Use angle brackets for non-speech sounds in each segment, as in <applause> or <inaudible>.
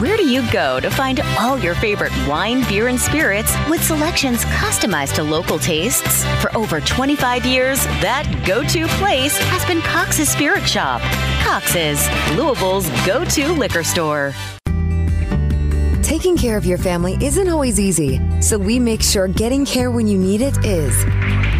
Where do you go to find all your favorite wine, beer, and spirits with selections customized to local tastes? For over 25 years, that go to place has been Cox's Spirit Shop. Cox's, Louisville's go to liquor store. Taking care of your family isn't always easy, so we make sure getting care when you need it is.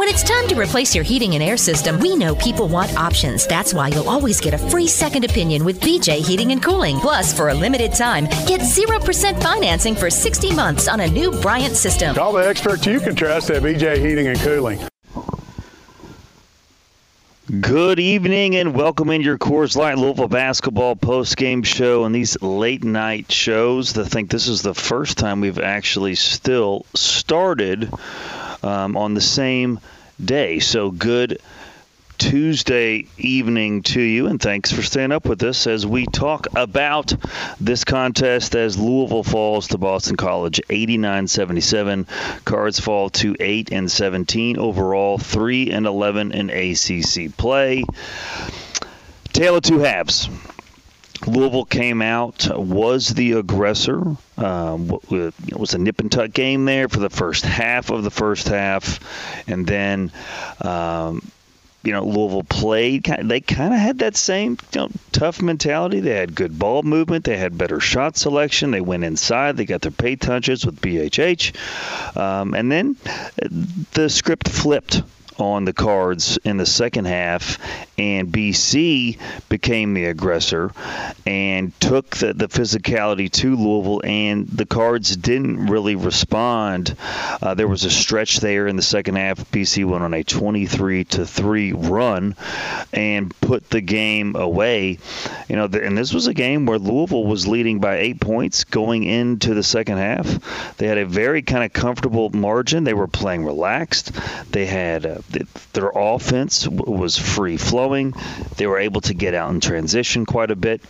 When it's time to replace your heating and air system, we know people want options. That's why you'll always get a free second opinion with BJ Heating and Cooling. Plus, for a limited time, get 0% financing for 60 months on a new Bryant system. Call the experts you can trust at BJ Heating and Cooling. Good evening and welcome in your Coors Light Louisville basketball post-game show and these late night shows. I think this is the first time we've actually still started um, on the same day. So good Tuesday evening to you, and thanks for staying up with us as we talk about this contest as Louisville falls to Boston College 89 77. Cards fall to 8 and 17 overall, 3 and 11 in ACC play. Tale of two halves. Louisville came out, was the aggressor. Um, it was a nip and tuck game there for the first half of the first half, and then. Um, you know, Louisville played. They kind of had that same you know, tough mentality. They had good ball movement. They had better shot selection. They went inside. They got their pay touches with BHH, um, and then the script flipped on the cards in the second half, and BC became the aggressor and took the, the physicality to Louisville, and the cards didn't really respond. Uh, there was a stretch there in the second half. BC went on a 23 to three run and put the game away. You know, and this was a game where Louisville was leading by eight points going into the second half. They had a very kind of comfortable margin. They were playing relaxed. They had uh, their offense was free flowing. They were able to get out in transition quite a bit.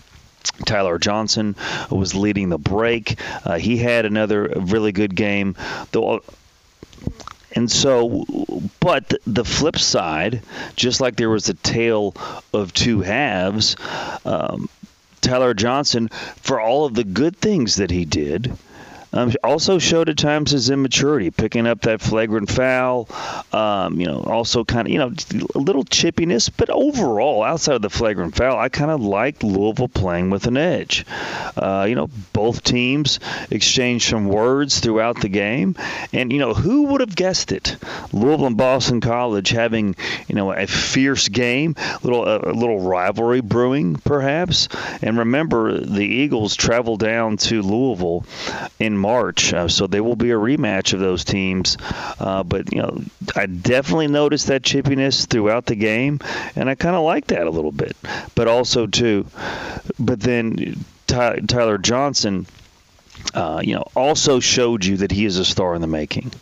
Ty-Laur Johnson was leading the break. Uh, he had another really good game. Though and so, but the flip side, just like there was a tale of two halves, um, Ty-Laur Johnson, for all of the good things that he did, um, also showed at times his immaturity, picking up that flagrant foul. Um, you know, also kind of you know a little chippiness, but overall, outside of the flagrant foul, I kind of liked Louisville playing with an edge. Uh, you know, both teams exchanged some words throughout the game, and you know who would have guessed it? Louisville and Boston College having you know a fierce game, little a little rivalry brewing perhaps. And remember, the Eagles travel down to Louisville in March, uh, so there will be a rematch of those teams. Uh, but you know, I definitely noticed that chippiness throughout the game, and I kind of like that a little bit. But also too, but then Ty- Ty-Laur Johnson uh, you know, also showed you that he is a star in the making.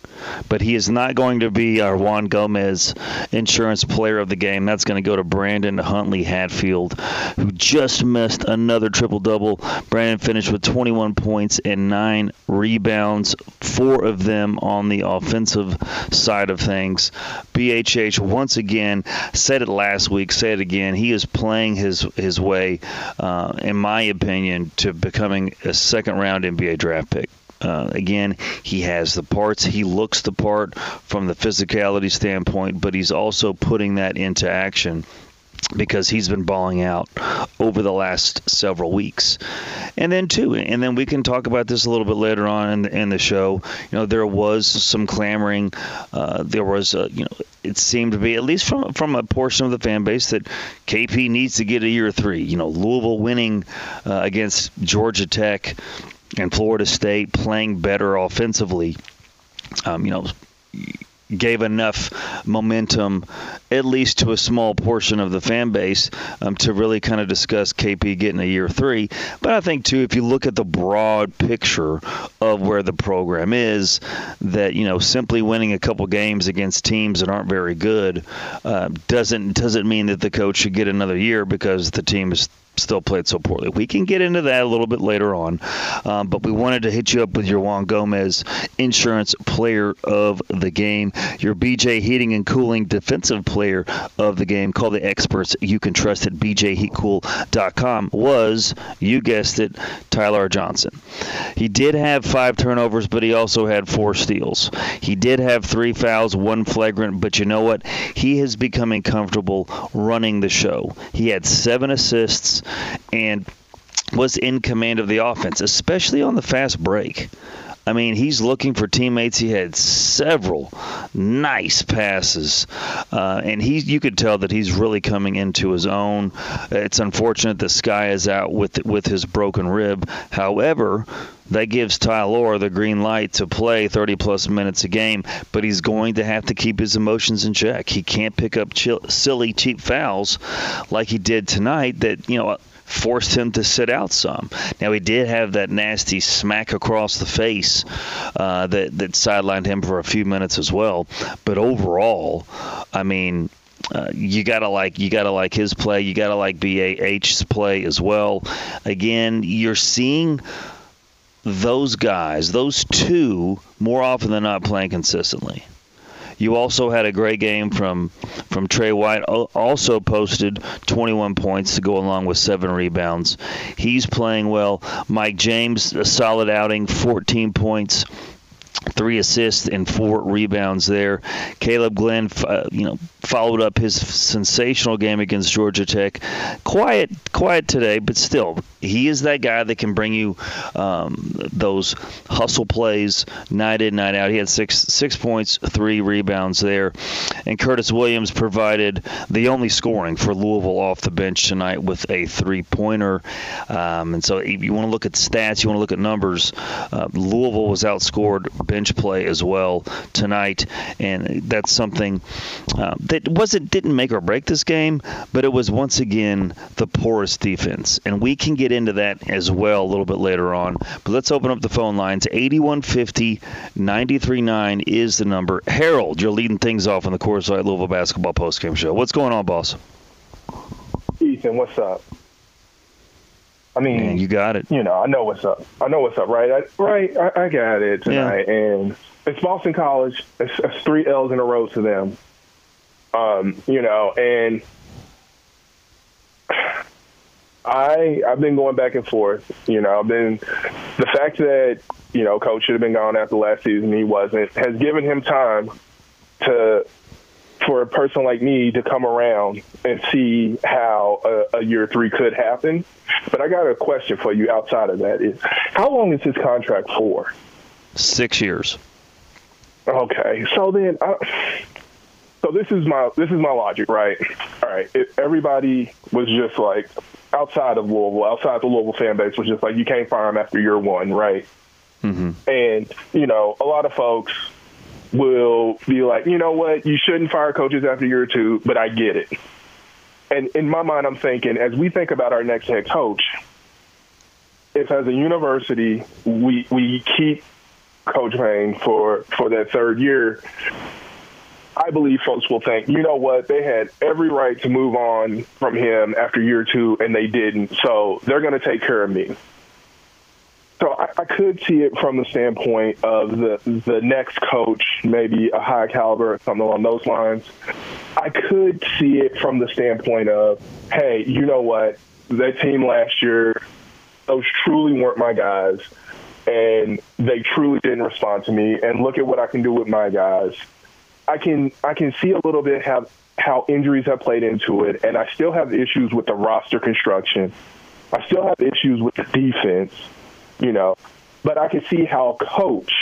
But he is not going to be our Juan Gomez insurance player of the game. That's going to go to Brandon Huntley Hatfield, who just missed another triple double. Brandon finished with 21 points and nine rebounds, four of them on the offensive side of things. BHH once again said it last week, said it again. He is playing his his way, uh, in my opinion, to becoming a second round NBA draft pick. Uh, again, he has the parts. He looks the part from the physicality standpoint, but he's also putting that into action because he's been balling out over the last several weeks. And then too, and then we can talk about this a little bit later on in the, in the show. You know, there was some clamoring. Uh, there was, uh, you know, it seemed to be at least from from a portion of the fan base that KP needs to get a year three. You know, Louisville winning uh, against Georgia Tech and Florida State, playing better offensively. Um, you know gave enough momentum, at least to a small portion of the fan base, um, to really kind of discuss KP getting a year three. But I think too, if you look at the broad picture of where the program is, that you know simply winning a couple games against teams that aren't very good uh, doesn't doesn't mean that the coach should get another year because the team is still played so poorly. We can get into that a little bit later on, um, but we wanted to hit you up with your Juan Gomez Insurance Player of the Game, your BJ Heating and Cooling Defensive Player of the Game. Call the experts you can trust at bjheatcool.com. Was you guessed it, Ty-Laur Johnson. He did have five turnovers, but he also had four steals. He did have three fouls, one flagrant, but you know what? He is becoming comfortable running the show. He had seven assists and was in command of the offense, especially on the fast break. I mean, he's looking for teammates. He had several nice passes, uh, and he you could tell that he's really coming into his own. It's unfortunate the sky is out with with his broken rib. However, that gives Ty-Laur the green light to play 30 plus minutes a game, but he's going to have to keep his emotions in check. He can't pick up chill, silly, cheap fouls like he did tonight. That you know forced him to sit out some. Now he did have that nasty smack across the face uh, that that sidelined him for a few minutes as well. But overall, I mean. Uh, you gotta like you gotta like his play. You gotta like BHH's play as well. Again, you're seeing those guys, those two, more often than not, playing consistently. You also had a great game from from Tre White. Also posted 21 points to go along with seven rebounds. He's playing well. Mike James, a solid outing, 14 points three assists and four rebounds there. Caleb Glenn, uh, you know, followed up his sensational game against Georgia Tech. Quiet, quiet today, but still, he is that guy that can bring you um, those hustle plays night in, night out. He had six six points, three rebounds there, and Curtis Williams provided the only scoring for Louisville off the bench tonight with a three pointer. Um, and so, if you want to look at stats, you want to look at numbers. Uh, Louisville was outscored bench play as well tonight, and that's something uh, that wasn't didn't make or break this game, but it was once again the poorest defense, and we can get into that as well a little bit later on. But let's open up the phone lines. 8150 939 is the number. Harold, you're leading things off on the Coors Light Louisville basketball postgame show. What's going on, boss? Ethan, what's up? I mean, Man, you got it. You know, I know what's up. I know what's up, right? I, right, I, I got it tonight, yeah. and it's Boston College. It's, it's, three L's in a row to them. Um, you know, and I I've been going back and forth. You know, I've been the fact that you know coach should have been gone after last season. He wasn't has given him time to for a person like me to come around and see how a, a, year three could happen. But I got a question for you outside of that is how long is his contract for? Six years. Okay, so then, I, so this is my this is my logic, right? All right, if everybody was just like outside of Louisville, outside the Louisville fan base was just like you can't fire him after year one, right? Mm-hmm. And you know, a lot of folks will be like, you know what, you shouldn't fire coaches after year two, but I get it. And in my mind, I'm thinking, as we think about our next head coach, if as a university we we keep Coach Payne for for that third year, I believe folks will think, you know what, they had every right to move on from him after year two, and they didn't. So they're going to take care of me. So I, I, could see it from the standpoint of the the next coach, maybe a high caliber or something along those lines. I could see it from the standpoint of, hey, you know what, that team last year, those truly weren't my guys, and they truly didn't respond to me. And look at what I can do with my guys. I can I can see a little bit how how injuries have played into it, and I still have issues with the roster construction. I still have issues with the defense, you know, but I can see how a coach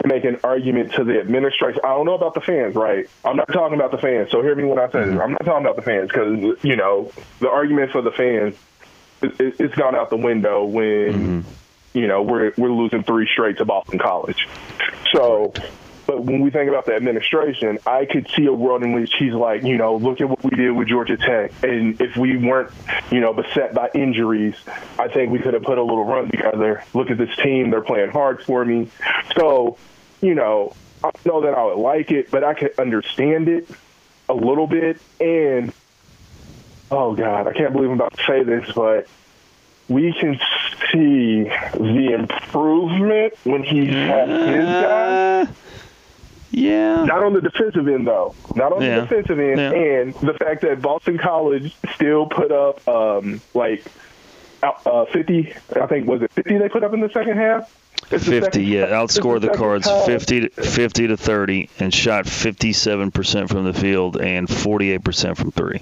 can make an argument to the administration. I don't know about the fans, right? I'm not talking about the fans. So hear me when I say this. Mm-hmm. I'm not talking about the fans because you know the argument for the fans it, it's gone out the window when mm-hmm. you know we're we're losing three straight to Boston College. So, but when we think about the administration, I could see a world in which he's like, you know, look at what we did with Georgia Tech, and if we weren't, you know, beset by injuries, I think we could have put a little run together. Look at this team; they're playing hard for me. So, you know, I don't know that I would like it, but I could understand it a little bit, and oh god, I can't believe I'm about to say this, but we can see the improvement when he's had his guys. Uh, yeah. Not on the defensive end, though. Not on Yeah. the defensive end, Yeah. and the fact that Boston College still put up um, like uh, fifty. I think was it fifty they put up in the second half. It's 50, second- yeah. it's the Outscored the Cards time- 50 to, 50 to 30 and shot 57% from the field and 48% from three.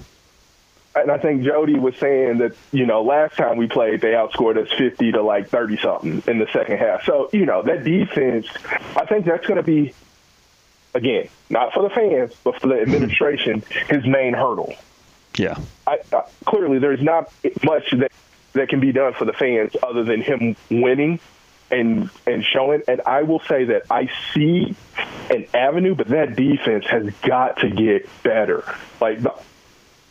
And I think Jody was saying that, you know, last time we played, they outscored us 50 to like 30 something in the second half. So, you know, that defense, I think that's going to be, again, not for the fans, but for the administration, <laughs> his main hurdle. Yeah. I, I, clearly, there's not much that, that can be done for the fans other than him winning and and showing. And I will say that I see an avenue, but that defense has got to get better. Like the,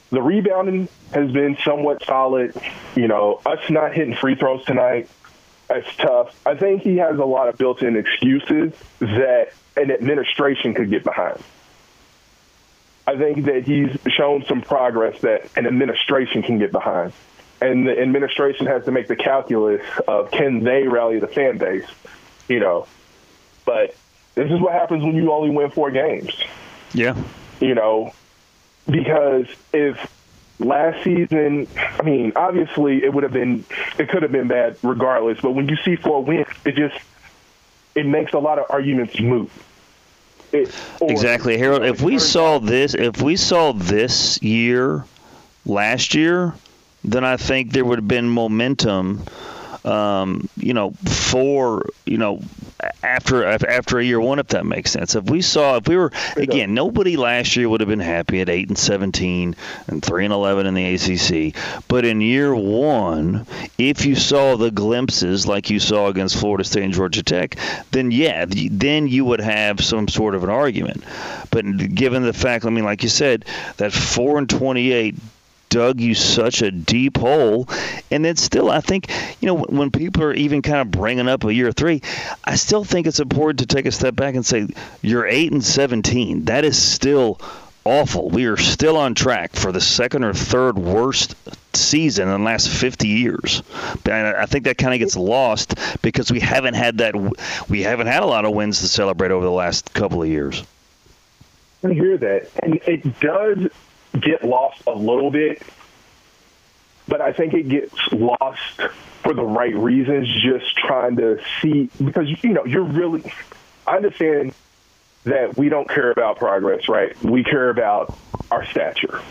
the rebounding has been somewhat solid. You know, us not hitting free throws tonight, that's tough. I think he has a lot of built-in excuses that an administration could get behind. I think that he's shown some progress that an administration can get behind. And the administration has to make the calculus of can they rally the fan base, you know. But this is what happens when you only win four games, Yeah. you know, because if last season, I mean, obviously it would have been, it could have been bad regardless, but when you see four wins, it just, it makes a lot of arguments moot. It, or- Exactly, Harold. If we saw this, if we saw this year, last year, then I think there would have been momentum. Um, you know, for you know, after after a year one, if that makes sense. If we saw, if we were again, nobody last year would have been happy at eight and seventeen and three and eleven in the ACC. But in year one, if you saw the glimpses like you saw against Florida State and Georgia Tech, then yeah, then you would have some sort of an argument. But given the fact, I mean, like you said, that four and twenty-eight dug you such a deep hole. And then still, I think, you know, when people are even kind of bringing up a year three, I still think it's important to take a step back and say, you're 8 and 17. That is still awful. We are still on track for the second or third worst season in the last 50 years. And I think that kind of gets lost because we haven't had that. We haven't had a lot of wins to celebrate over the last couple of years. I hear that, and it does get lost a little bit, but I think it gets lost for the right reasons. Just trying to see because you know you're really. I understand that we don't care about progress, right? We care about our stature,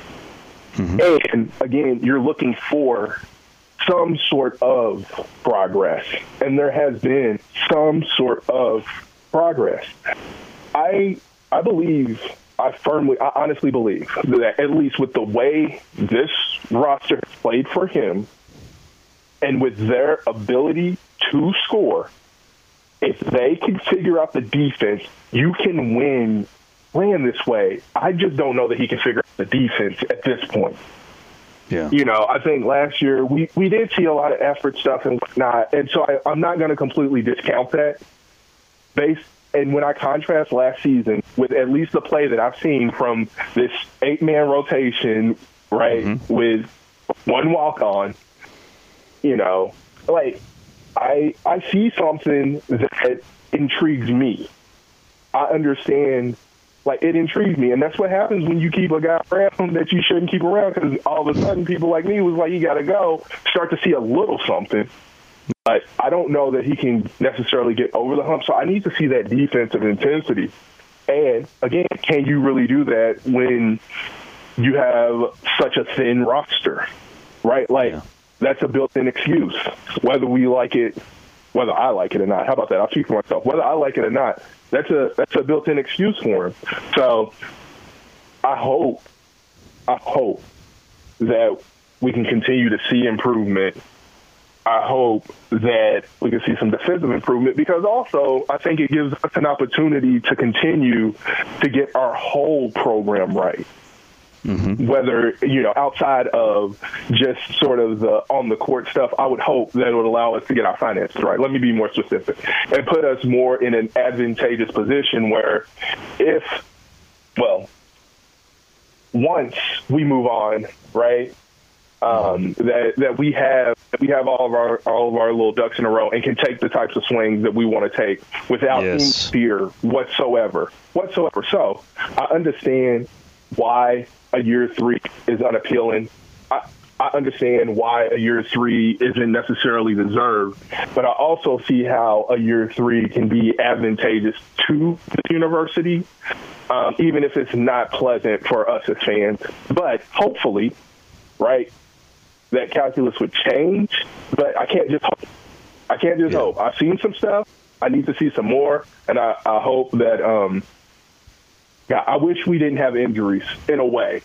mm-hmm. and again, you're looking for some sort of progress, and there has been some sort of progress. I I believe I firmly I honestly believe that at least with the way this roster has played for him and with their ability to score, if they can figure out the defense, you can win playing this way. I just don't know that he can figure out the defense at this point. Yeah. You know, I think last year we, we did see a lot of effort stuff and whatnot, and so I, I'm not going to completely discount that. Based and when I contrast last season with at least the play that I've seen from this eight man rotation, right, mm-hmm. with one walk on, you know, like I I see something that intrigues me. I understand like it intrigued me, and that's what happens when you keep a guy around that you shouldn't keep around. Because all of a sudden, people like me was like, "You got to go." Start to see a little something, but I don't know that he can necessarily get over the hump. So I need to see that defensive intensity, And again, can you really do that when you have such a thin roster, right? Like, yeah. that's a built in excuse, whether we like it, whether I like it or not. How about that? I'll speak for myself. Whether I like it or not, that's a that's a built in excuse for him. So I hope, I hope that we can continue to see improvement. I hope that we can see some defensive improvement because also I think it gives us an opportunity to continue to get our whole program right. Mm-hmm. Whether you know outside of just sort of the on the court stuff, I would hope that it would allow us to get our finances right. Let me be more specific and put us more in an advantageous position where, if well, once we move on, right, um, that that we have we have all of our all of our little ducks in a row and can take the types of swings that we want to take without yes. any fear whatsoever, whatsoever. So I understand why a year three is unappealing. I, I understand why a year three isn't necessarily deserved, but I also see how a year three can be advantageous to the university, um, even if it's not pleasant for us as fans. But hopefully, right, that calculus would change. But I can't just hope. I can't just yeah. hope. I've seen some stuff. I need to see some more, and I, I hope that um, yeah, I wish we didn't have injuries in a way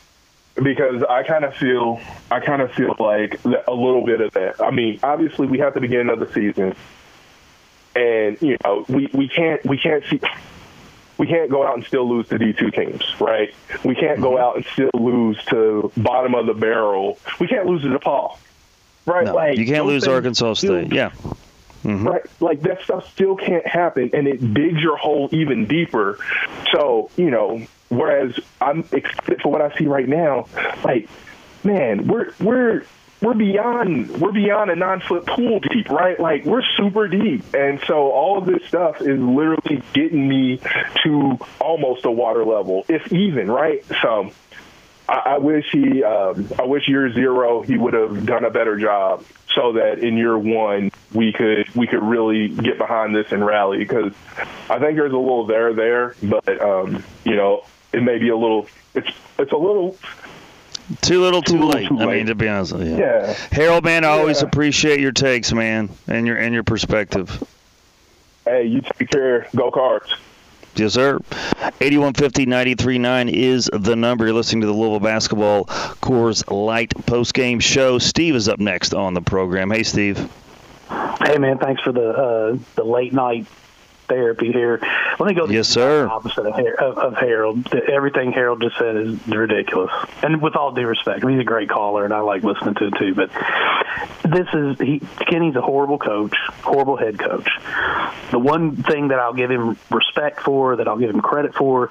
because I kind of feel I kind of feel like a little bit of that. I mean, obviously we have to begin another season, and you know we, we can't we can't see we can't go out and still lose to D two teams, right? We can't go mm-hmm. out and still lose to bottom of the barrel. We can't lose to DePaul, right? No, like you can't lose Arkansas State, yeah. Mm-hmm. Right, like that stuff still can't happen, and it digs your hole even deeper. So you know, whereas I'm excited for what I see right now. Like, man, we're we're we're beyond we're beyond a nine foot pool deep, right? Like we're super deep, and so all of this stuff is literally getting me to almost a water level, if even, right? So I, I wish he, um, I wish year zero he would have done a better job so that in year one we could we could really get behind this and rally because I think there's a little there there, but um, you know it may be a little it's it's a little too little, too, too late. Too I mean, to be honest with you. Yeah. Harold, man, I yeah. always appreciate your takes, man, and your and your perspective. Hey, you take care. Go Cards. Yes, sir. 8150-939 is the number. You're listening to the Louisville Basketball Coors Light post-game show. Steve is up next on the program. Hey, Steve. Hey, man. Thanks for the uh, the late night therapy here. Let me go. Yes, sir. Opposite of, of, of, Harold. Everything Harold just said is ridiculous. And with all due respect, he's a great caller, and I like listening to it too. But this is he. Kenny's a horrible coach, horrible head coach. The one thing that I'll give him respect for, that I'll give him credit for,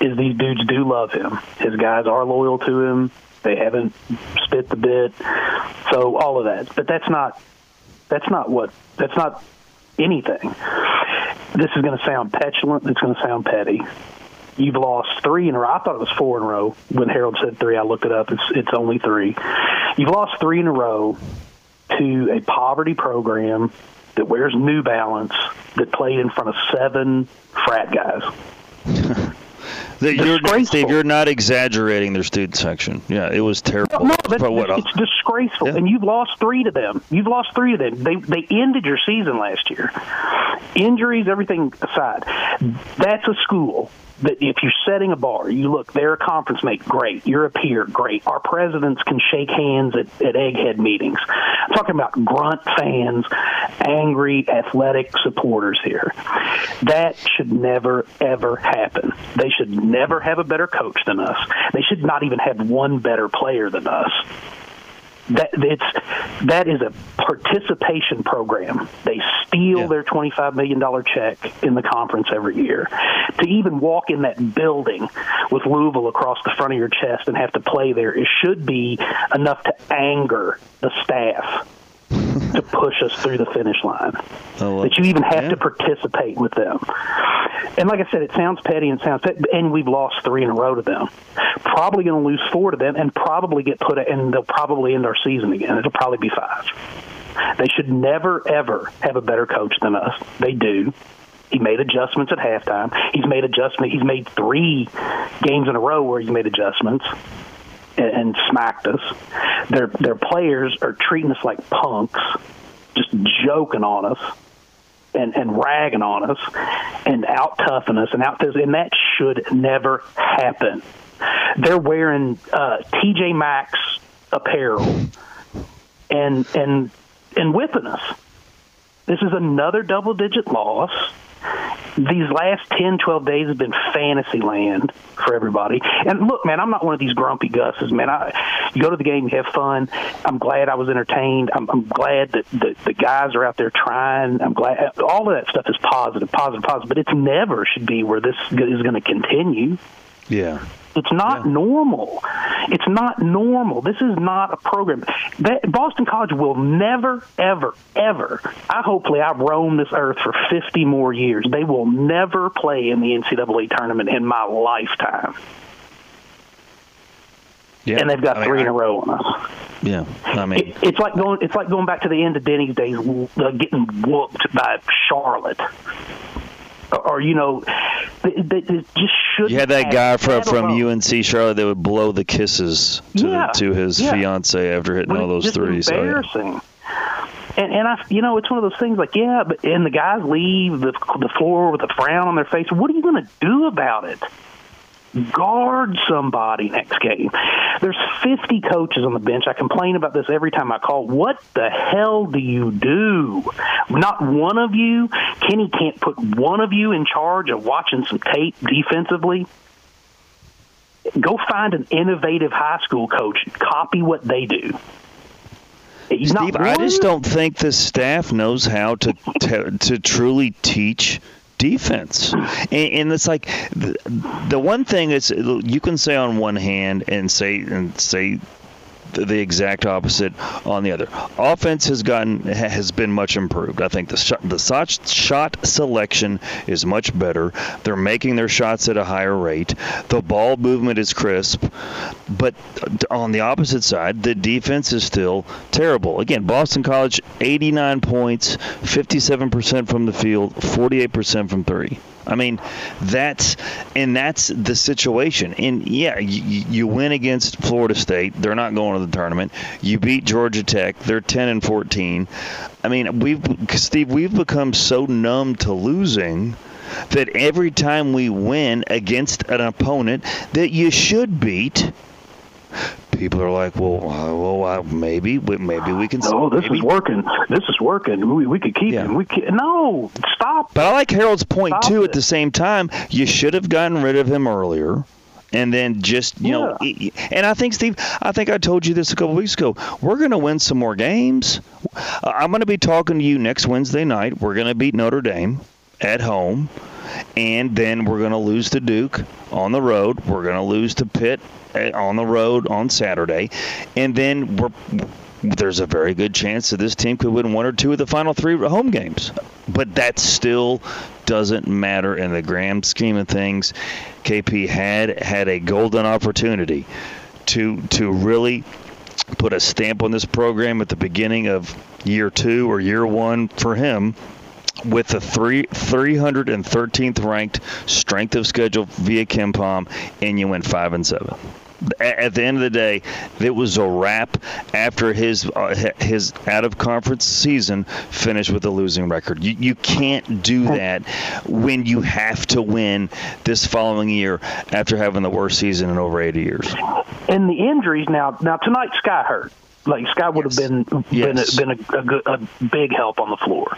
is these dudes do love him. His guys are loyal to him. They haven't spit the bit. So all of that. But that's not that's not what that's not anything. This is going to sound petulant. It's going to sound petty. You've lost three in a row. I thought it was four in a row. When Harold said three, I looked it up. It's it's only three. You've lost three in a row to a poverty program that wears New Balance that played in front of seven frat guys. <laughs> you're, Steve, you're not exaggerating their student section. Yeah, it was terrible. No, no what, it's disgraceful, yeah. and you've lost three to them. You've lost three to them. They they ended your season last year. Injuries, everything aside, that's a school that if you're setting a bar, you look, they're a conference mate, great. You're a peer, great. Our presidents can shake hands at, at egghead meetings. I'm talking about grunt fans, angry athletic supporters here. That should never, ever happen. They should never have a better coach than us. They should not even have one better player than us that it's that is a participation program. They steal yeah. their twenty five million dollar check in the conference every year. To even walk in that building with Louisville across the front of your chest and have to play there, it should be enough to anger the staff to <laughs> push us through the finish line. That you even have yeah. to participate with them. And like I said, it sounds petty and sounds petty, and we've lost three in a row to them. Probably going to lose four to them, and probably get put, and they'll probably end our season again. It'll probably be five. They should never ever have a better coach than us. They do. He made adjustments at halftime. He's made adjustment. He's made three games in a row where he's made adjustments and, smacked us. Their their players are treating us like punks, just joking on us and, and ragging on us and out toughing us and out and that should never happen. They're wearing uh, TJ Maxx apparel and and and whipping us. This is another double digit loss. These last 10, 12 days have been fantasy land for everybody. And look, man, I'm not one of these grumpy Gusses, man. I, you go to the game, you have fun. I'm glad I was entertained. I'm, I'm glad that the, the guys are out there trying. I'm glad all of that stuff is positive, positive, positive. But it never should be where this is going to continue. Yeah. It's not yeah. normal. It's not normal. This is not a program. That, Boston College will never, ever, ever. I hopefully I roam this earth for 50 more years. They will never play in the NCAA tournament in my lifetime. Yeah. And they've got I mean, three in a row on us. Yeah, I mean, it, it's like going. It's like going back to the end of Denny's days, uh, getting whooped by Charlotte or you know, they, they just should. You had that guy from from UNC Charlotte that would blow the kisses to yeah, to his yeah. fiance after hitting all those threes. Oh, embarrassing. So, yeah. And and I, you know, it's one of those things like, yeah, but and the guys leave the the floor with a frown on their face. What are you going to do about it? Guard somebody next game. There's 50 coaches on the bench. I complain about this every time I call. What the hell do you do? Not one of you. Kenny can't put one of you in charge of watching some tape defensively. Go find an innovative high school coach. Copy what they do. He's Steve, I just don't think the staff knows how to to, to truly teach defense. And, and it's like the, the one thing is you can say on one hand and say and say the exact opposite on the other. Offense has gotten has been much improved. I think the shot, the shot selection is much better. They're making their shots at a higher rate. The ball movement is crisp, but on the opposite side, the defense is still terrible. Again, Boston College 89 points, 57% from the field, 48% from 3. I mean, that's and that's the situation. And yeah, you, you win against Florida State. They're not going to the tournament. You beat Georgia Tech. They're 10 and 14. I mean, we've Steve, we've become so numb to losing that every time we win against an opponent that you should beat, people are like, well, uh, well, uh, maybe, maybe we can. No, this maybe. is working. This is working. We, we could keep yeah. him. We can, no, stop. But I like Harold's point stop too. It. At the same time, you should have gotten rid of him earlier and then just you yeah. know and i think steve i think i told you this a couple weeks ago we're going to win some more games i'm going to be talking to you next wednesday night we're going to beat notre dame at home and then we're going to lose to duke on the road we're going to lose to pitt eh, on the road on Saturday, and then we're there's a very good chance that this team could win one or two of the final three home games. But that still doesn't matter in the grand scheme of things. KP had had a golden opportunity to to really put a stamp on this program at the beginning of year two or year one for him with the three 313th ranked strength of schedule via KenPom, and you went five and seven at the end of the day, it was a wrap after his uh, his out of conference season finished with a losing record. You, you can't do that when you have to win this following year after having the worst season in over 80 years. And the injuries now now tonight Skyy hurt. Like Scott would yes. have been yes. been, a, been a, a, good, a big help on the floor,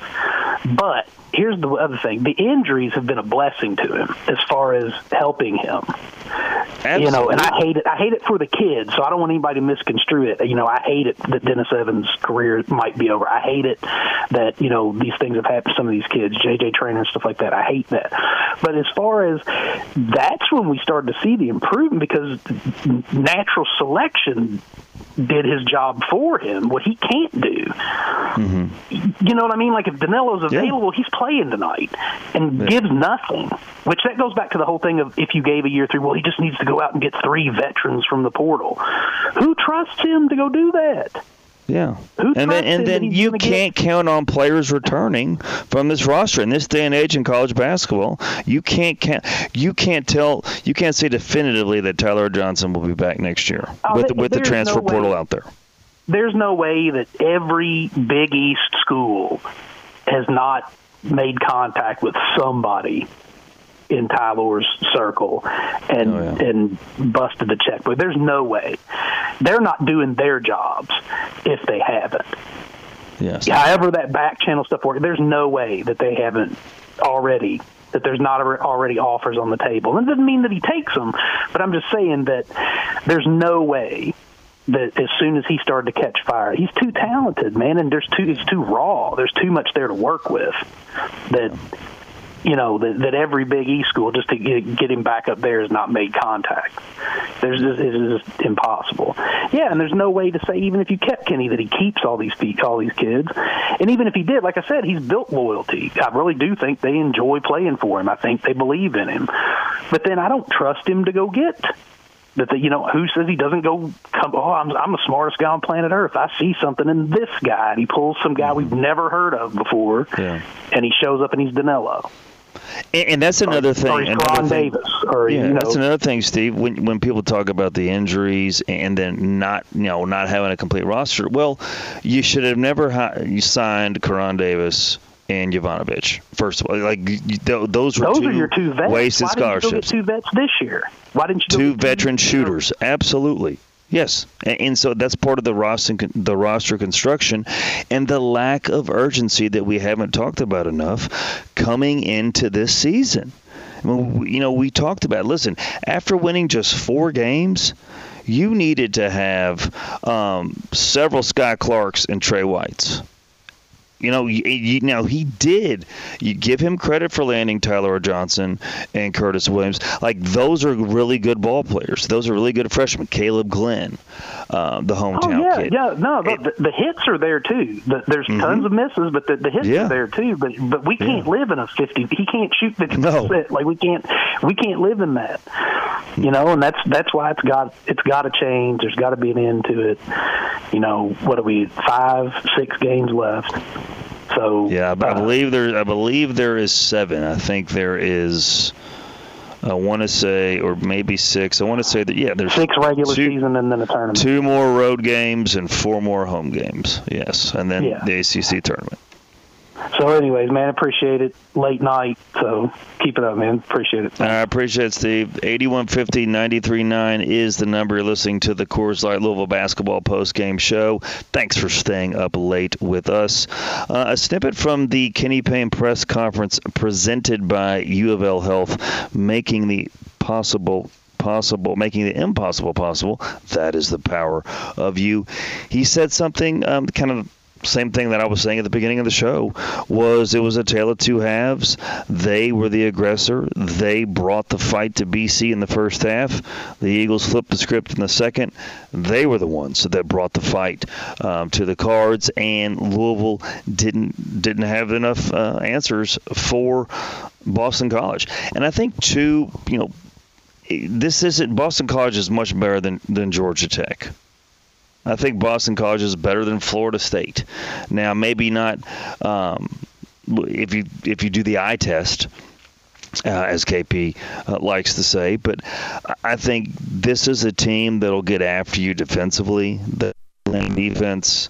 but here's the other thing: the injuries have been a blessing to him as far as helping him. Absolutely. You know, and I hate it. I hate it for the kids, so I don't want anybody to misconstrue it. You know, I hate it that Dennis Evans' career might be over. I hate it that you know these things have happened to some of these kids, JJ Traynor and stuff like that. I hate that. But as far as that's when we started to see the improvement because natural selection did his job for him, what he can't do. Mm-hmm. You know what I mean? Like if Danilo's available, yeah. he's playing tonight and yeah. gives nothing. Which that goes back to the whole thing of if you gave a year three, well, he just needs to go out and get three veterans from the portal. Who trusts him to go do that? Yeah. Who and then, and then you can't get... count on players returning from this roster in this day and age in college basketball. You can't count, you can't tell you can't say definitively that Ty-Laur Johnson will be back next year oh, with with the transfer no portal out there. There's no way that every Big East school has not made contact with somebody in Ty-Laur's circle and oh, yeah. and busted the checkbook. There's no way. They're not doing their jobs if they haven't. Yes. However, that back channel stuff works. There's no way that they haven't already that there's not already offers on the table. And it doesn't mean that he takes them, but I'm just saying that there's no way that as soon as he started to catch fire, he's too talented, man, and there's too it's too raw. There's too much there to work with. That you know that, that every Big East school just to get, get him back up there has not made contact. There's just, it's just impossible. Yeah, and there's no way to say even if you kept Kenny that he keeps all these all these kids, and even if he did, like I said, he's built loyalty. I really do think they enjoy playing for him. I think they believe in him, but then I don't trust him to go get that the, you know who says he doesn't go come oh I'm I'm the smartest guy on planet Earth. I see something in this guy and he pulls some guy we've never heard of before yeah. and he shows up and he's Danilo. And, and that's another or, thing. Or another thing, Davis. Or, yeah, you know. that's another thing, Steve. When when people talk about the injuries and then not you know not having a complete roster, well, you should have never ha- you signed Koron Davis and Jovanovich. First of all, like those were those two, are your two vets. wasted Why scholarships. Didn't you go get two vets this year. Why didn't you two veteran shooters? Absolutely. Yes, and, so that's part of the roster, the roster construction, and the lack of urgency that we haven't talked about enough coming into this season. I mean, you know, we talked about. Listen, after winning just four games, you needed to have um, several Skyy Clarks and Tre Whites. You know, you, you, now he did. You give him credit for landing Ty-Laur Johnson and Curtis Williams. Like those are really good ball players. Those are really good freshmen. Caleb Glenn, uh, the hometown oh, yeah, kid. Yeah, no, the, the, hits are there too. The, there's mm-hmm. tons of misses, but the, the hits yeah. are there too. But but we can't yeah. live in a fifty. He can't shoot fifty no. percent. Like we can't we can't live in that. You know, and that's that's why it's got it's got to change. There's got to be an end to it. You know, what are we five six games left? So yeah, I, uh, believe there. I believe there is seven. I think there is. I want to say, or maybe six. I want to say that yeah, there's six regular two, season and then a tournament. Two more road games and four more home games. Yes, and then yeah. the ACC tournament. So, anyways, man, appreciate it. Late night, so keep it up, man. Appreciate it. I appreciate it, Steve. 8150 939 is the number you're listening to the Coors Light Louisville basketball post game show. Thanks for staying up late with us. Uh, a snippet from the Kenny Payne press conference presented by U of L Health, making the possible possible, making the impossible possible. That is the power of you. He said something um, kind of same thing that I was saying at the beginning of the show was it was a tale of two halves. They were the aggressor. They brought the fight to BC in the first half. The Eagles flipped the script in the second. They were the ones that brought the fight um, to the Cards, and Louisville didn't didn't have enough uh, answers for Boston College. And I think too, you know, this isn't Boston College is much better than than Georgia Tech. I think Boston College is better than Florida State. Now, maybe not um, if you if you do the eye test. Uh, as KP uh, likes to say, but I think this is a team that'll get after you defensively. The defense,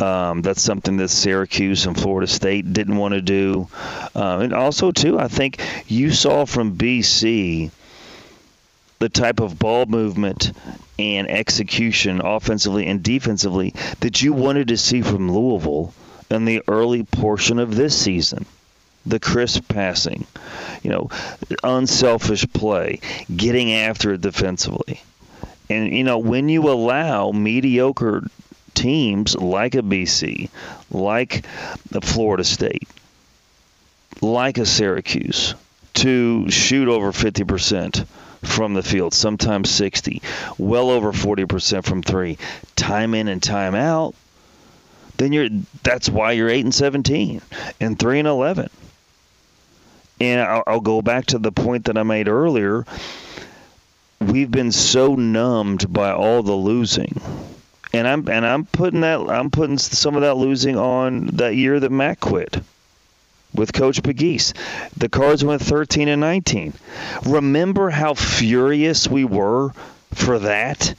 um, that's something that Syracuse and Florida State didn't want to do. Uh, and also, too, I think you saw from BC the type of ball movement and execution offensively and defensively that you wanted to see from Louisville in the early portion of this season. The crisp passing, you know, unselfish play, getting after it defensively. And, you know, when you allow mediocre teams like a BC, like the Florida State, like a Syracuse, to shoot over 50%, from the field, sometimes 60, well over 40% from three, time in and time out, then you're that's why you're 8 and 17 and 3 and 11. And I'll, I'll go back to the point that I made earlier. We've been so numbed by all the losing And I'm and I'm putting that I'm putting some of that losing on that year that Matt quit with Coach Pegues. The Cards went 13 and 19. Remember how furious we were for that?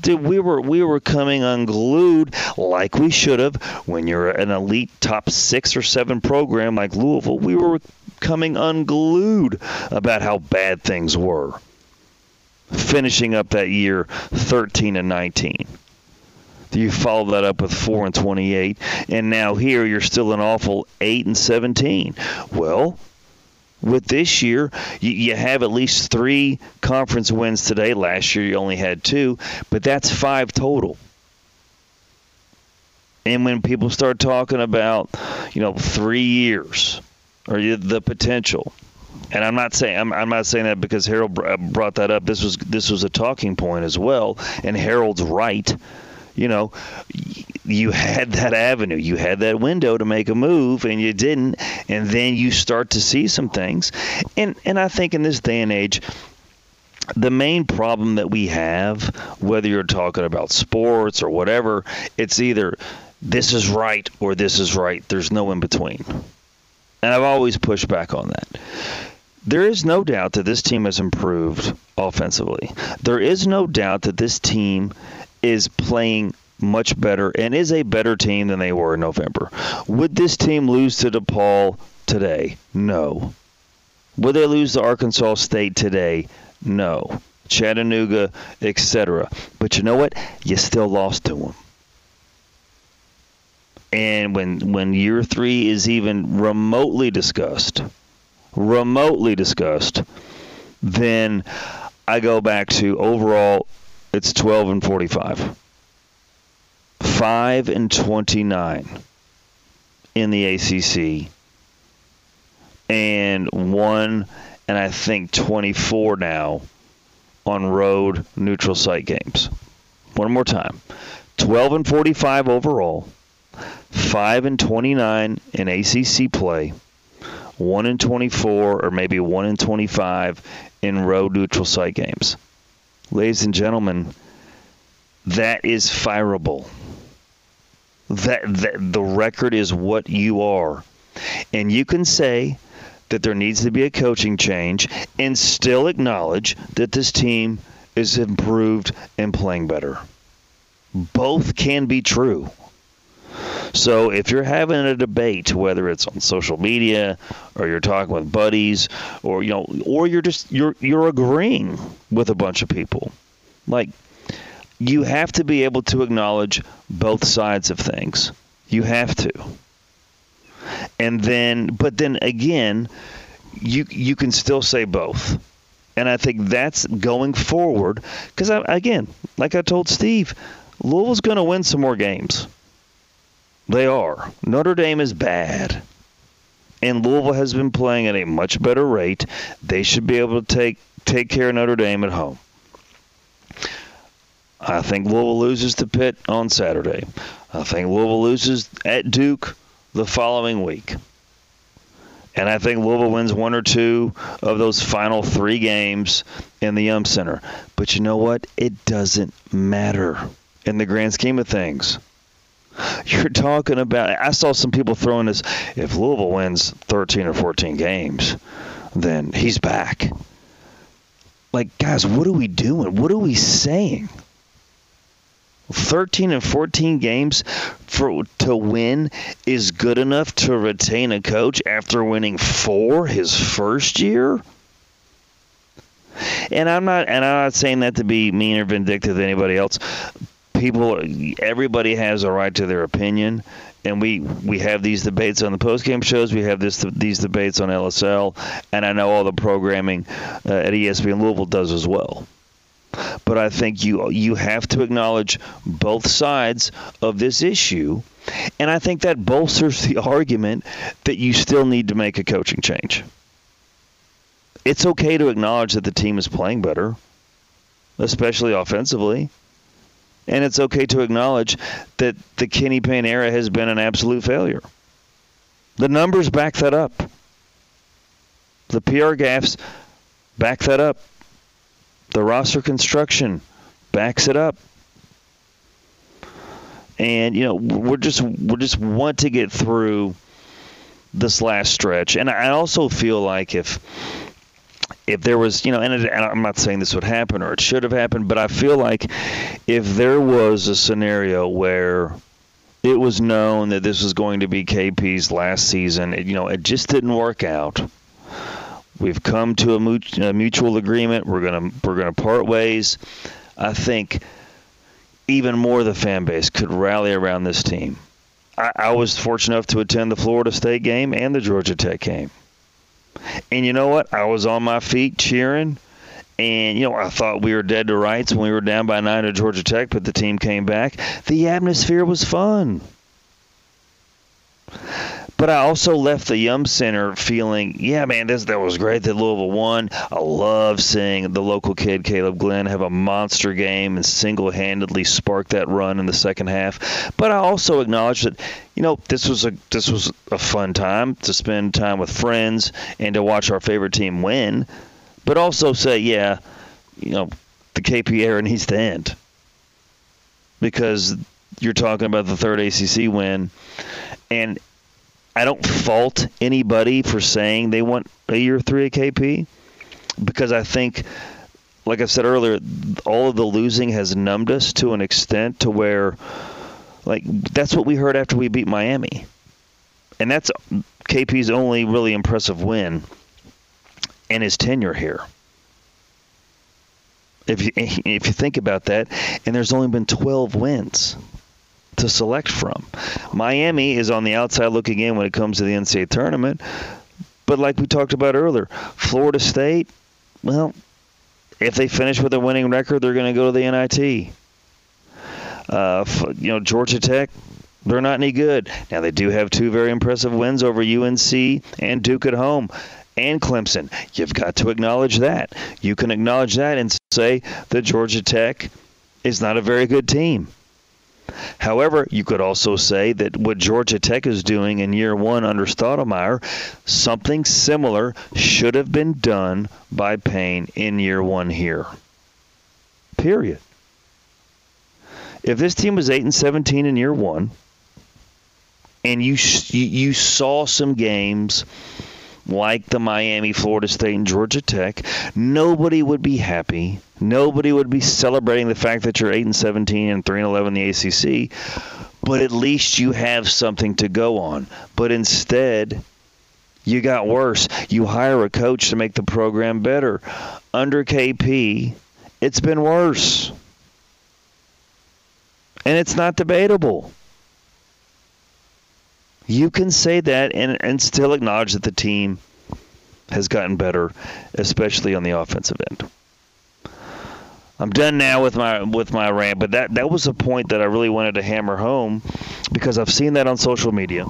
Dude, we were we were coming unglued like we should have. When you're an elite top six or seven program like Louisville, we were coming unglued about how bad things were. Finishing up that year 13 and 19. You follow that up with 4 and 28, and now here you're still an awful 8 and 17. Well, with this year, you, you, have at least three conference wins today. Last year, you only had two, but that's five total. And when people start talking about, you know, three years or the potential, and I'm not saying I'm, I'm not saying that because Harold uh, brought that up. This was this was a talking point as well, and Harold's right you know, you had that avenue, you had that window to make a move, and you didn't, and then you start to see some things, and and I think in this day and age. The main problem that we have, whether you're talking about sports or whatever, it's either this is right or this is right. There's no in between. And I've always pushed back on that. There is no doubt that this team has improved offensively. There is no doubt that this team is playing much better and is a better team than they were in November. Would this team lose to DePaul today? No. Would they lose to Arkansas State today? No. Chattanooga, etc. But you know what? You still lost to them. And when when year three is even remotely discussed, remotely discussed, then I go back to overall it's 12 and 45. 5 and 29 in the ACC. And 1 and I think 24 now on road neutral site games. One more time. 12 and 45 overall. 5 and 29 in ACC play. 1 and 24 or maybe 1 and 25 in road neutral site games ladies and gentlemen, that is fireable. That, that the record is what you are. And you can say that there needs to be a coaching change and still acknowledge that this team is improved and playing better. Both can be true. So if you're having a debate, whether it's on social media or you're talking with buddies, or you know, or you're just you're you're agreeing with a bunch of people, like you have to be able to acknowledge both sides of things. You have to. And then, but then again, you you can still say both. And I think that's going forward because again, like I told Steve, Louisville's going to win some more games. They are. Notre Dame is bad. And Louisville has been playing at a much better rate. They should be able to take take care of Notre Dame at home. I think Louisville loses to Pitt on Saturday. I think Louisville loses at Duke the following week. And I think Louisville wins one or two of those final three games in the Yum Center. But you know what? It doesn't matter in the grand scheme of things. <laughs> You're talking about. I saw some people throwing this. If Louisville wins 13 or 14 games, then he's back. Like, guys, what are we doing? What are we saying? 13 and 14 games for to win is good enough to retain a coach after winning four his first year. And I'm not, and I'm not saying that to be mean or vindictive to anybody else, people, everybody has a right to their opinion, and we we have these debates on the post game shows. We have this these debates on LSL, and I know all the programming uh, at ESPN Louisville does as well. But I think you you have to acknowledge both sides of this issue, and I think that bolsters the <laughs> argument that you still need to make a coaching change. It's okay to acknowledge that the team is playing better, especially offensively. And it's okay to acknowledge that the Kenny Payne era has been an absolute failure. The numbers back that up. The PR gaffes back that up. The roster construction backs it up. and you know we're just we're just want to get through this last stretch, and I also feel like if if there was, you know, and, it, and, I'm not saying this would happen or it should have happened, but I feel like if there was a scenario where it was known that this was going to be KP's last season, it, you know, it just didn't work out. We've come to a, a mutual agreement. We're gonna we're gonna part ways. I think even more the fan base could rally around this team. I, I was fortunate enough to attend the Florida State game and the Georgia Tech game. And you know what? I was on my feet cheering. And, you know, I thought we were dead to rights when we were down by nine to Georgia Tech, but the team came back. The atmosphere was fun. But I also left the Yum Center feeling, yeah, man, this that was great that Louisville won. I love seeing the local kid Caleb Glenn have a monster game and single-handedly spark that run in the second half. But I also acknowledge that, you know, this was a this was a fun time to spend time with friends and to watch our favorite team win. But also say, yeah, you know, the KP era needs to end because you're talking about the third ACC win, and I don't fault anybody for saying they want a year three at KP because I think, like I said earlier, all of the losing has numbed us to an extent to where, like, that's what we heard after we beat Miami. And that's KP's only really impressive win in his tenure here. If you, <laughs> if you think about that, and there's only been 12 wins to select from. Miami is on the outside looking in when it comes to the NCAA tournament. But like we talked about earlier, Florida State, well, if they finish with a winning record, they're going to go to the NIT. Uh, you know, Georgia Tech, they're not any good. Now, they do have two very impressive wins over UNC and Duke at home and Clemson. You've got to acknowledge that. You can acknowledge that and say that Georgia Tech is not a very good team. However, you could also say that what Georgia Tech is doing in year one under Stoudamire, something similar should have been done by Payne in year one here. Period. If this team was 8 and 17 in year one, and you you saw some games like the Miami, Florida State, and Georgia Tech, nobody would be happy. Nobody would be celebrating the fact that you're 8 and 17 and 3 and 11 in the ACC. But at least you have something to go on. But instead, you got worse. You hire a coach to make the program better. Under KP, it's been worse. And it's not debatable. You can say that and, and still acknowledge that the team has gotten better, especially on the offensive end. I'm done now with my with my rant, but that that was a point that I really wanted to hammer home because I've seen that on social media.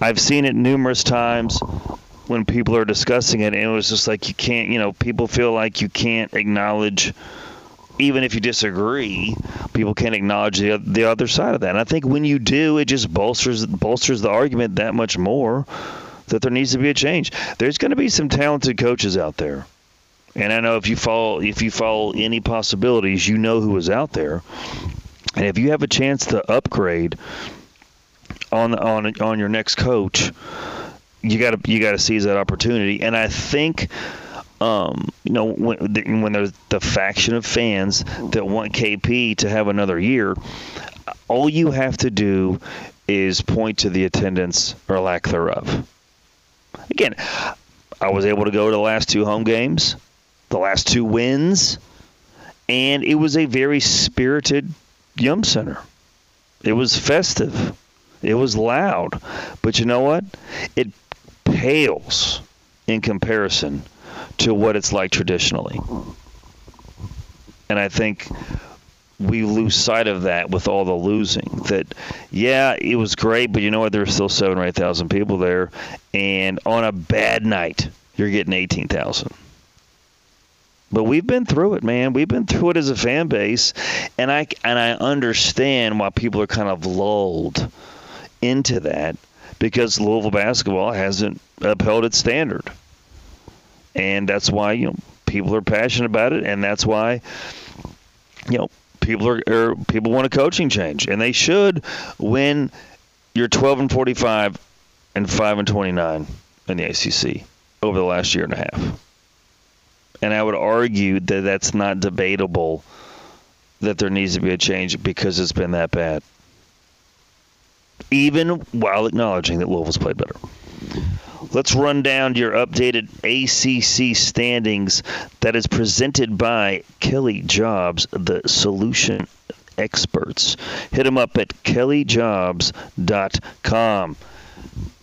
I've seen it numerous times when people are discussing it, and it was just like you can't, you know, people feel like you can't acknowledge even if you disagree, people can't acknowledge the, the other side of that. And I think when you do, it just bolsters bolsters the argument that much more that there needs to be a change. There's going to be some talented coaches out there. And I know if you follow if you follow any possibilities, you know who is out there. And if you have a chance to upgrade on on on your next coach, you got to you got to seize that opportunity. And I think um, you know, when, when there's the faction of fans that want KP to have another year, all you have to do is point to the attendance or lack thereof. Again, I was able to go to the last two home games, the last two wins, and it was a very spirited Yum Center. It was festive. It was loud. But you know what? It pales in comparison to what it's like traditionally. And I think we lose sight of that with all the losing. That, yeah, it was great, but you know what? There's still seven or eight thousand people there, and on a bad night, you're getting eighteen thousand. But we've been through it, man. We've been through it as a fan base, and I and I understand why people are kind of lulled into that because Louisville basketball hasn't upheld its standard and that's why you know people are passionate about it, and that's why you know people are, are people want a coaching change, and they should when you're 12 and 45 and 5 and 29 in the ACC over the last year and a half. And I would argue that that's not debatable that there needs to be a change because it's been that bad. Even while acknowledging that Louisville's played better. Let's run down your updated ACC standings that is presented by Kelly Jobs, the solution experts. Hit them up at kellyjobs.com.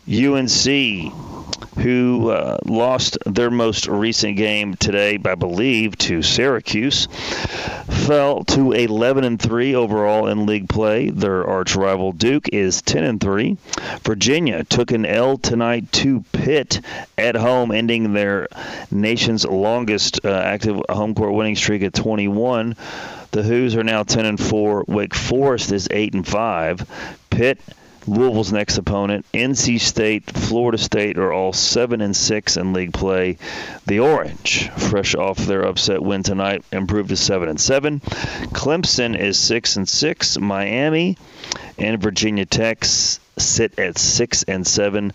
UNC who uh, lost their most recent game today, I believe, to Syracuse, fell to 11 and 3 overall in league play. Their arch rival Duke is 10 and 3. Virginia took an L tonight to Pitt at home, ending their nation's longest uh, active home court winning streak at 21. The Hoos are now 10 and 4. Wake Forest is 8 and 5. Pitt Louisville's next opponent, NC State, Florida State are all seven and six in league play. The Orange, fresh off their upset win tonight, improved to seven and seven. Clemson is six and six. Miami and Virginia Tech sit at six and seven.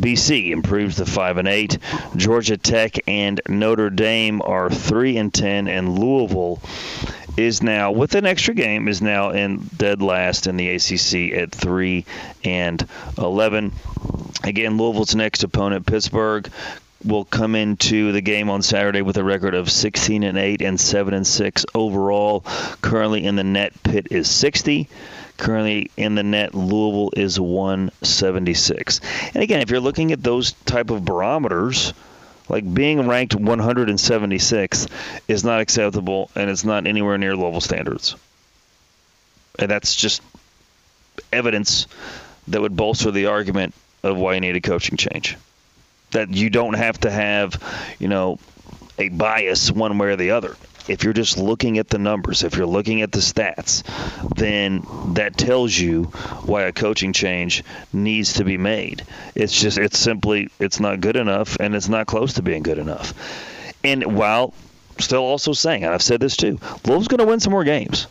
BC improves to five and eight. Georgia Tech and Notre Dame are three and ten, and Louisville is now with an extra game is now in dead last in the ACC at three and eleven. Again, Louisville's next opponent, Pittsburgh, will come into the game on Saturday with a record of 16 and 8 and 7 and 6 overall. Currently in the net, Pitt is 60. Currently in the net, Louisville is 176. And again, if you're looking at those type of barometers, like being ranked 176 is not acceptable, and it's not anywhere near level standards. And that's just evidence that would bolster the argument of why you need a coaching change. That you don't have to have, you know, a bias one way or the other if you're just looking at the numbers, if you're looking at the stats, then that tells you why a coaching change needs to be made. It's just it's simply it's not good enough and it's not close to being good enough. And while still also saying, and I've said this too, Louisville's going to win some more games.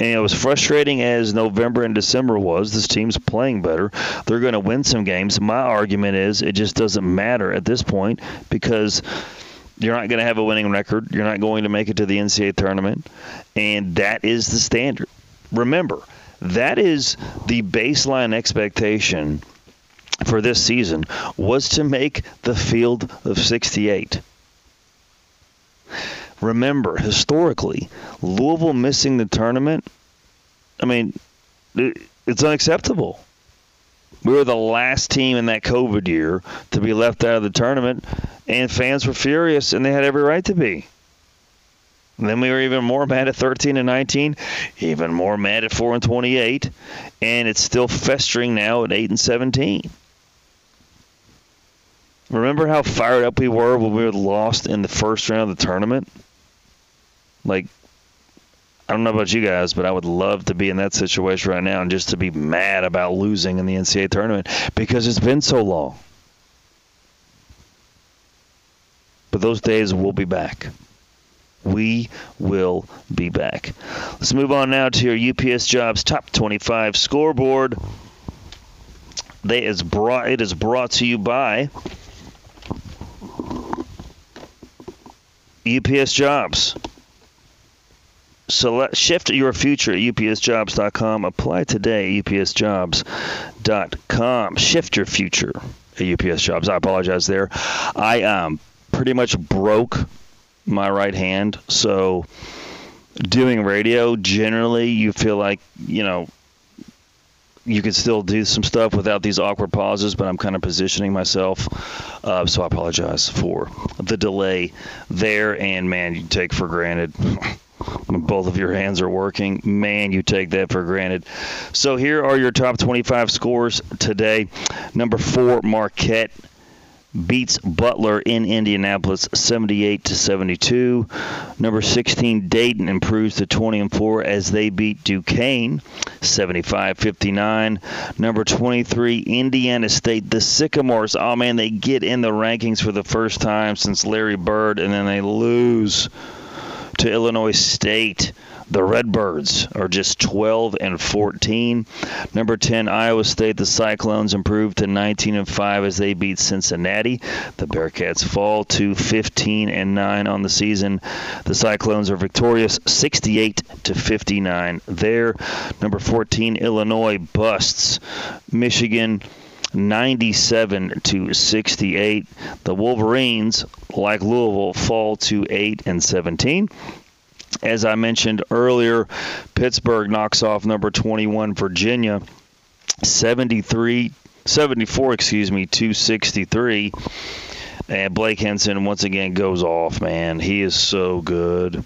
And it was frustrating as November and December was. This team's playing better. They're going to win some games. My argument is it just doesn't matter at this point because you're not going to have a winning record. You're not going to make it to the NCAA tournament. And that is the standard. Remember, that is the baseline expectation for this season was to make the field of 68. Remember, historically, Louisville missing the tournament, I mean, it's unacceptable. We were the last team in that COVID year to be left out of the tournament, and fans were furious, and they had every right to be. And then we were even more mad at 13 and 19, even more mad at 4 and 28, and it's still festering now at 8 and 17. Remember how fired up we were when we were lost in the first round of the tournament? Like I don't know about you guys, but I would love to be in that situation right now and just to be mad about losing in the NCAA tournament because it's been so long. But those days will be back. We will be back. Let's move on now to your UPS Jobs Top 25 scoreboard. They is brought, it is brought to you by UPS Jobs. Select, shift your future at upsjobs.com. Apply today at upsjobs.com. Shift your future at UPS Jobs. I apologize there. I um, pretty much broke my right hand, so doing radio generally you feel like you know you can still do some stuff without these awkward pauses, but I'm kind of positioning myself. Uh, so I apologize for the delay there. And man, you take for granted <laughs> both of your hands are working. Man, you take that for granted. So here are your top 25 scores today. Number four, Marquette beats Butler in Indianapolis 78 to 72. Number 16 Dayton improves to 20 and 4 as they beat Duquesne 75-59. Number 23 Indiana State the Sycamores. Oh man, they get in the rankings for the first time since Larry Bird and then they lose to Illinois State. The Redbirds are just 12 and 14. Number 10, Iowa State. The Cyclones improved to 19 and 5 as they beat Cincinnati. The Bearcats fall to 15 and 9 on the season. The Cyclones are victorious 68 to 59 there. Number 14, Illinois busts Michigan 97 to 68. The Wolverines, like Louisville, fall to 8 and 17. As I mentioned earlier, Pittsburgh knocks off number 21 Virginia 73 74, excuse me, 263. And Blake Hinson once again goes off, man. He is so good.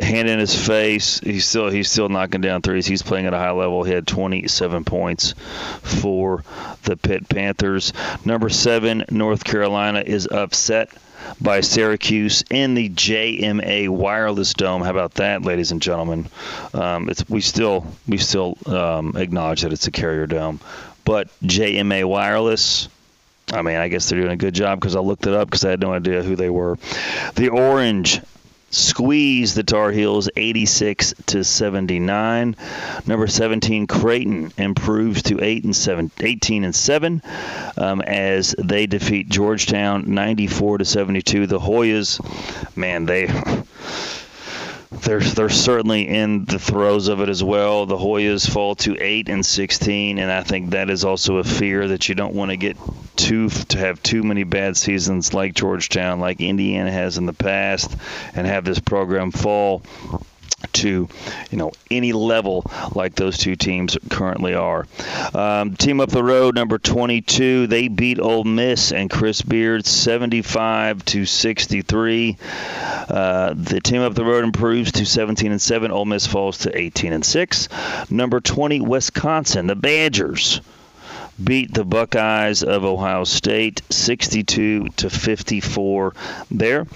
Hand in his face. He's still he's still knocking down threes. He's playing at a high level. He had 27 points for the Pitt Panthers. Number seven, North Carolina is upset by Syracuse in the JMA Wireless Dome. How about that, ladies and gentlemen? Um, we still we still um, acknowledge that it's a carrier dome, but JMA Wireless. I mean, I guess they're doing a good job because I looked it up because I had no idea who they were. The Orange squeeze the Tar Heels 86 to 79. Number 17 Creighton improves to 8 and 7, 18 and 7 um, as they defeat Georgetown 94 to 72. The Hoyas, man, they they're they're certainly in the throes of it as well. The Hoyas fall to eight and sixteen, and I think that is also a fear that you don't want to get too to have too many bad seasons like Georgetown, like Indiana has in the past, and have this program fall to you know any level like those two teams currently are. Um, team up the road, number 22, they beat Ole Miss and Chris Beard 75 to 63. Uh, the team up the road improves to 17 and 7. Ole Miss falls to 18 and 6. Number 20, Wisconsin, the Badgers beat the Buckeyes of Ohio State 62 to 54 there.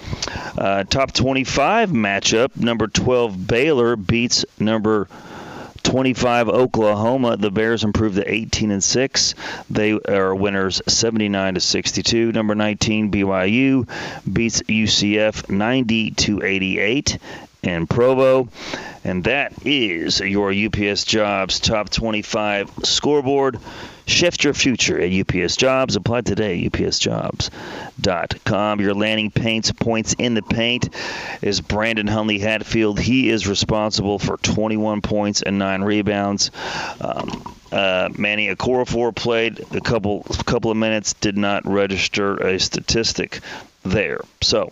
Uh, top 25 matchup number 12 Baylor beats number 25 Oklahoma. The Bears improved to 18 and 6. They are winners 79 to 62. Number 19 BYU beats UCF 90 to 88 in Provo. And that is your UPS Jobs Top 25 scoreboard. Shift your future at UPS Jobs. Apply today at upsjobs.com. Your landing paints points in the paint is Brandon Huntley-Hatfield. He is responsible for 21 points and nine rebounds. Um, uh, Manny Okorafor played a couple couple of minutes, did not register a statistic there. So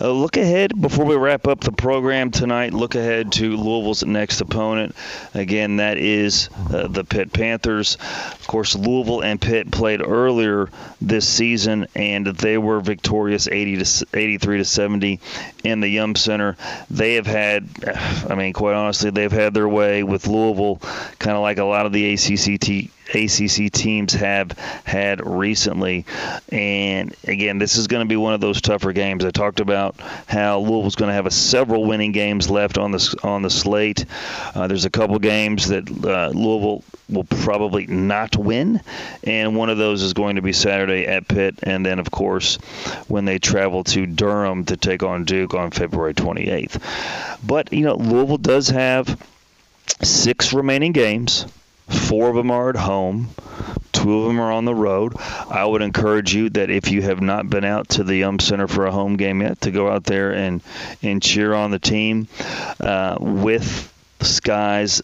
uh, look ahead before we wrap up the program tonight. Look ahead to Louisville's next opponent. Again, that is uh, the Pitt Panthers. Of course, Louisville and Pitt played earlier this season, and they were victorious 80 to 83 to 70 in the Yum Center. They have had, I mean, quite honestly, they've had their way with Louisville, kind of like a lot of the ACCT ACC teams have had recently. And again, this is going to be one of those tougher games. I talked about how Louisville's going to have a several winning games left on the on the slate. Uh, there's a couple games that uh, Louisville will probably not win, and one of those is going to be Saturday at Pitt, and then of course when they travel to Durham to take on Duke on February 28th. But you know, Louisville does have six remaining games. Four of them are at home. Two of them are on the road. I would encourage you that if you have not been out to the Yum Center for a home game yet, to go out there and and cheer on the team uh, with Skyy's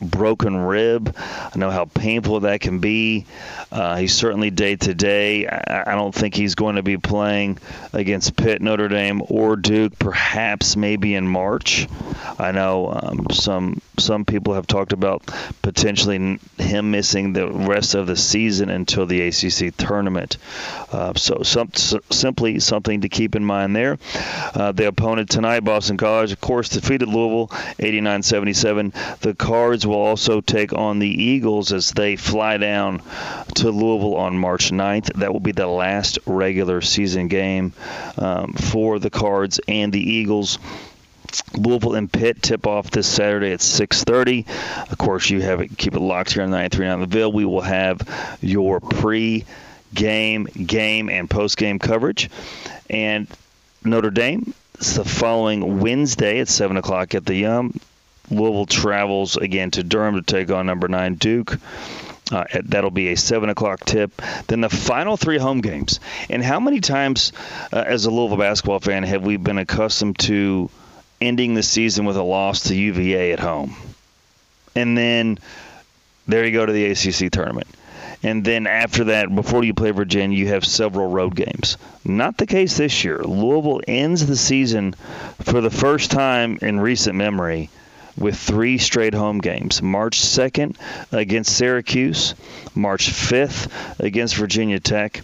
broken rib. I know how painful that can be. Uh, he's certainly day to day. I don't think he's going to be playing against Pitt, Notre Dame, or Duke. Perhaps maybe in March. I know um, some some people have talked about potentially him missing the rest of the season until the ACC tournament. Uh, so some, simply something to keep in mind there. Uh, the opponent tonight, Boston College, of course, defeated Louisville 89-77. The Cards will also take on the Eagles as they fly down to Louisville on March 9th. That will be the last regular season game um, for the Cards and the Eagles. Louisville and Pitt tip off this Saturday at 6:30. Of course, you have it keep it locked here on 93.9 The Ville. We will have your pre-game, game, and post-game coverage. And Notre Dame it's the following Wednesday at 7 o'clock at the Yum. Louisville travels again to Durham to take on number nine Duke. Uh, that'll be a 7 o'clock tip. Then the final three home games. And how many times, uh, as a Louisville basketball fan, have we been accustomed to ending the season with a loss to UVA at home? And then there you go to the ACC tournament. And then after that, before you play Virginia, you have several road games. Not the case this year. Louisville ends the season for the first time in recent memory with three straight home games March 2nd against Syracuse, March 5th against Virginia Tech.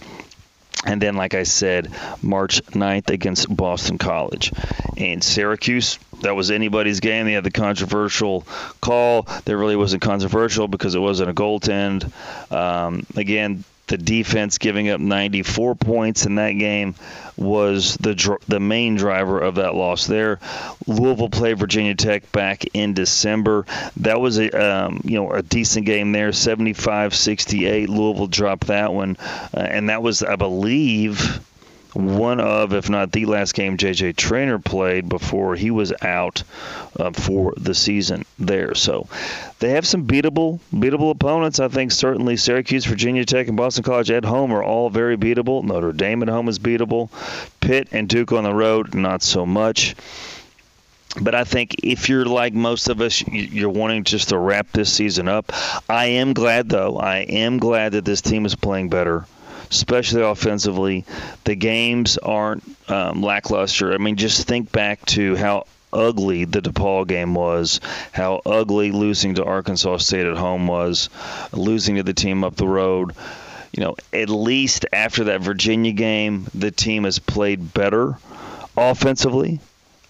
And then, like I said, March 9th against Boston College. And Syracuse, that was anybody's game. They had the controversial call. That really wasn't controversial because it wasn't a goaltend. Um, again, the defense giving up 94 points in that game was the the main driver of that loss there. Louisville played Virginia Tech back in December. That was a um, you know a decent game there, 75-68. Louisville dropped that one, uh, and that was I believe one of, if not the last game JJ Traynor played before he was out uh, for the season there. So they have some beatable, beatable opponents. I think certainly Syracuse, Virginia Tech, and Boston College at home are all very beatable. Notre Dame at home is beatable. Pitt and Duke on the road, not so much. But I think if you're like most of us, you're wanting just to wrap this season up. I am glad, though. I am glad that this team is playing better especially offensively. The games aren't um, lackluster. I mean, just think back to how ugly the DePaul game was, how ugly losing to Arkansas State at home was, losing to the team up the road. You know, at least after that Virginia game, the team has played better offensively.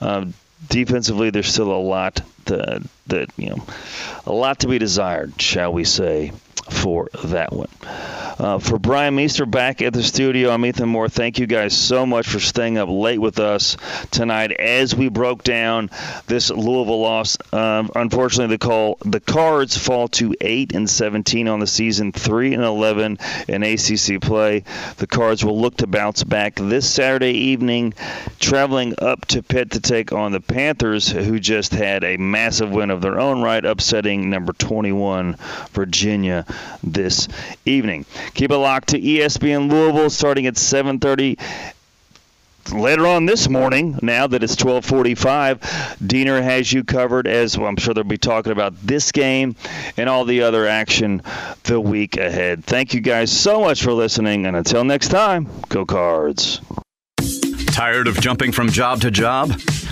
Uh, defensively, there's still a lot that, that you know, a lot to be desired, shall we say, for that one. Uh, for Brian Meester back at the studio, I'm Ethan Moore. Thank you guys so much for staying up late with us tonight as we broke down this Louisville loss. Um, unfortunately, the call the Cards fall to eight and 17 on the season, three and 11 in ACC play. The Cards will look to bounce back this Saturday evening, traveling up to Pitt to take on the Panthers, who just had a massive win of their own right, upsetting number 21 Virginia this evening. Keep it locked to ESPN Louisville starting at 7:30 later on this morning, now that it's 12:45, Diener has you covered as well, I'm sure they'll be talking about this game and all the other action the week ahead. Thank you guys so much for listening, and until next time, go Cards. Tired of jumping from job to job?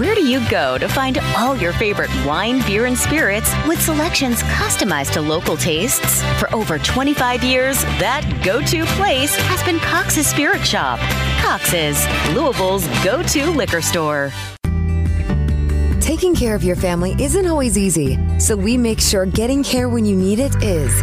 Where do you go to find all your favorite wine, beer, and spirits with selections customized to local tastes? For over 25 years, that go to place has been Cox's Spirit Shop. Cox's, Louisville's go to liquor store. Taking care of your family isn't always easy, so we make sure getting care when you need it is.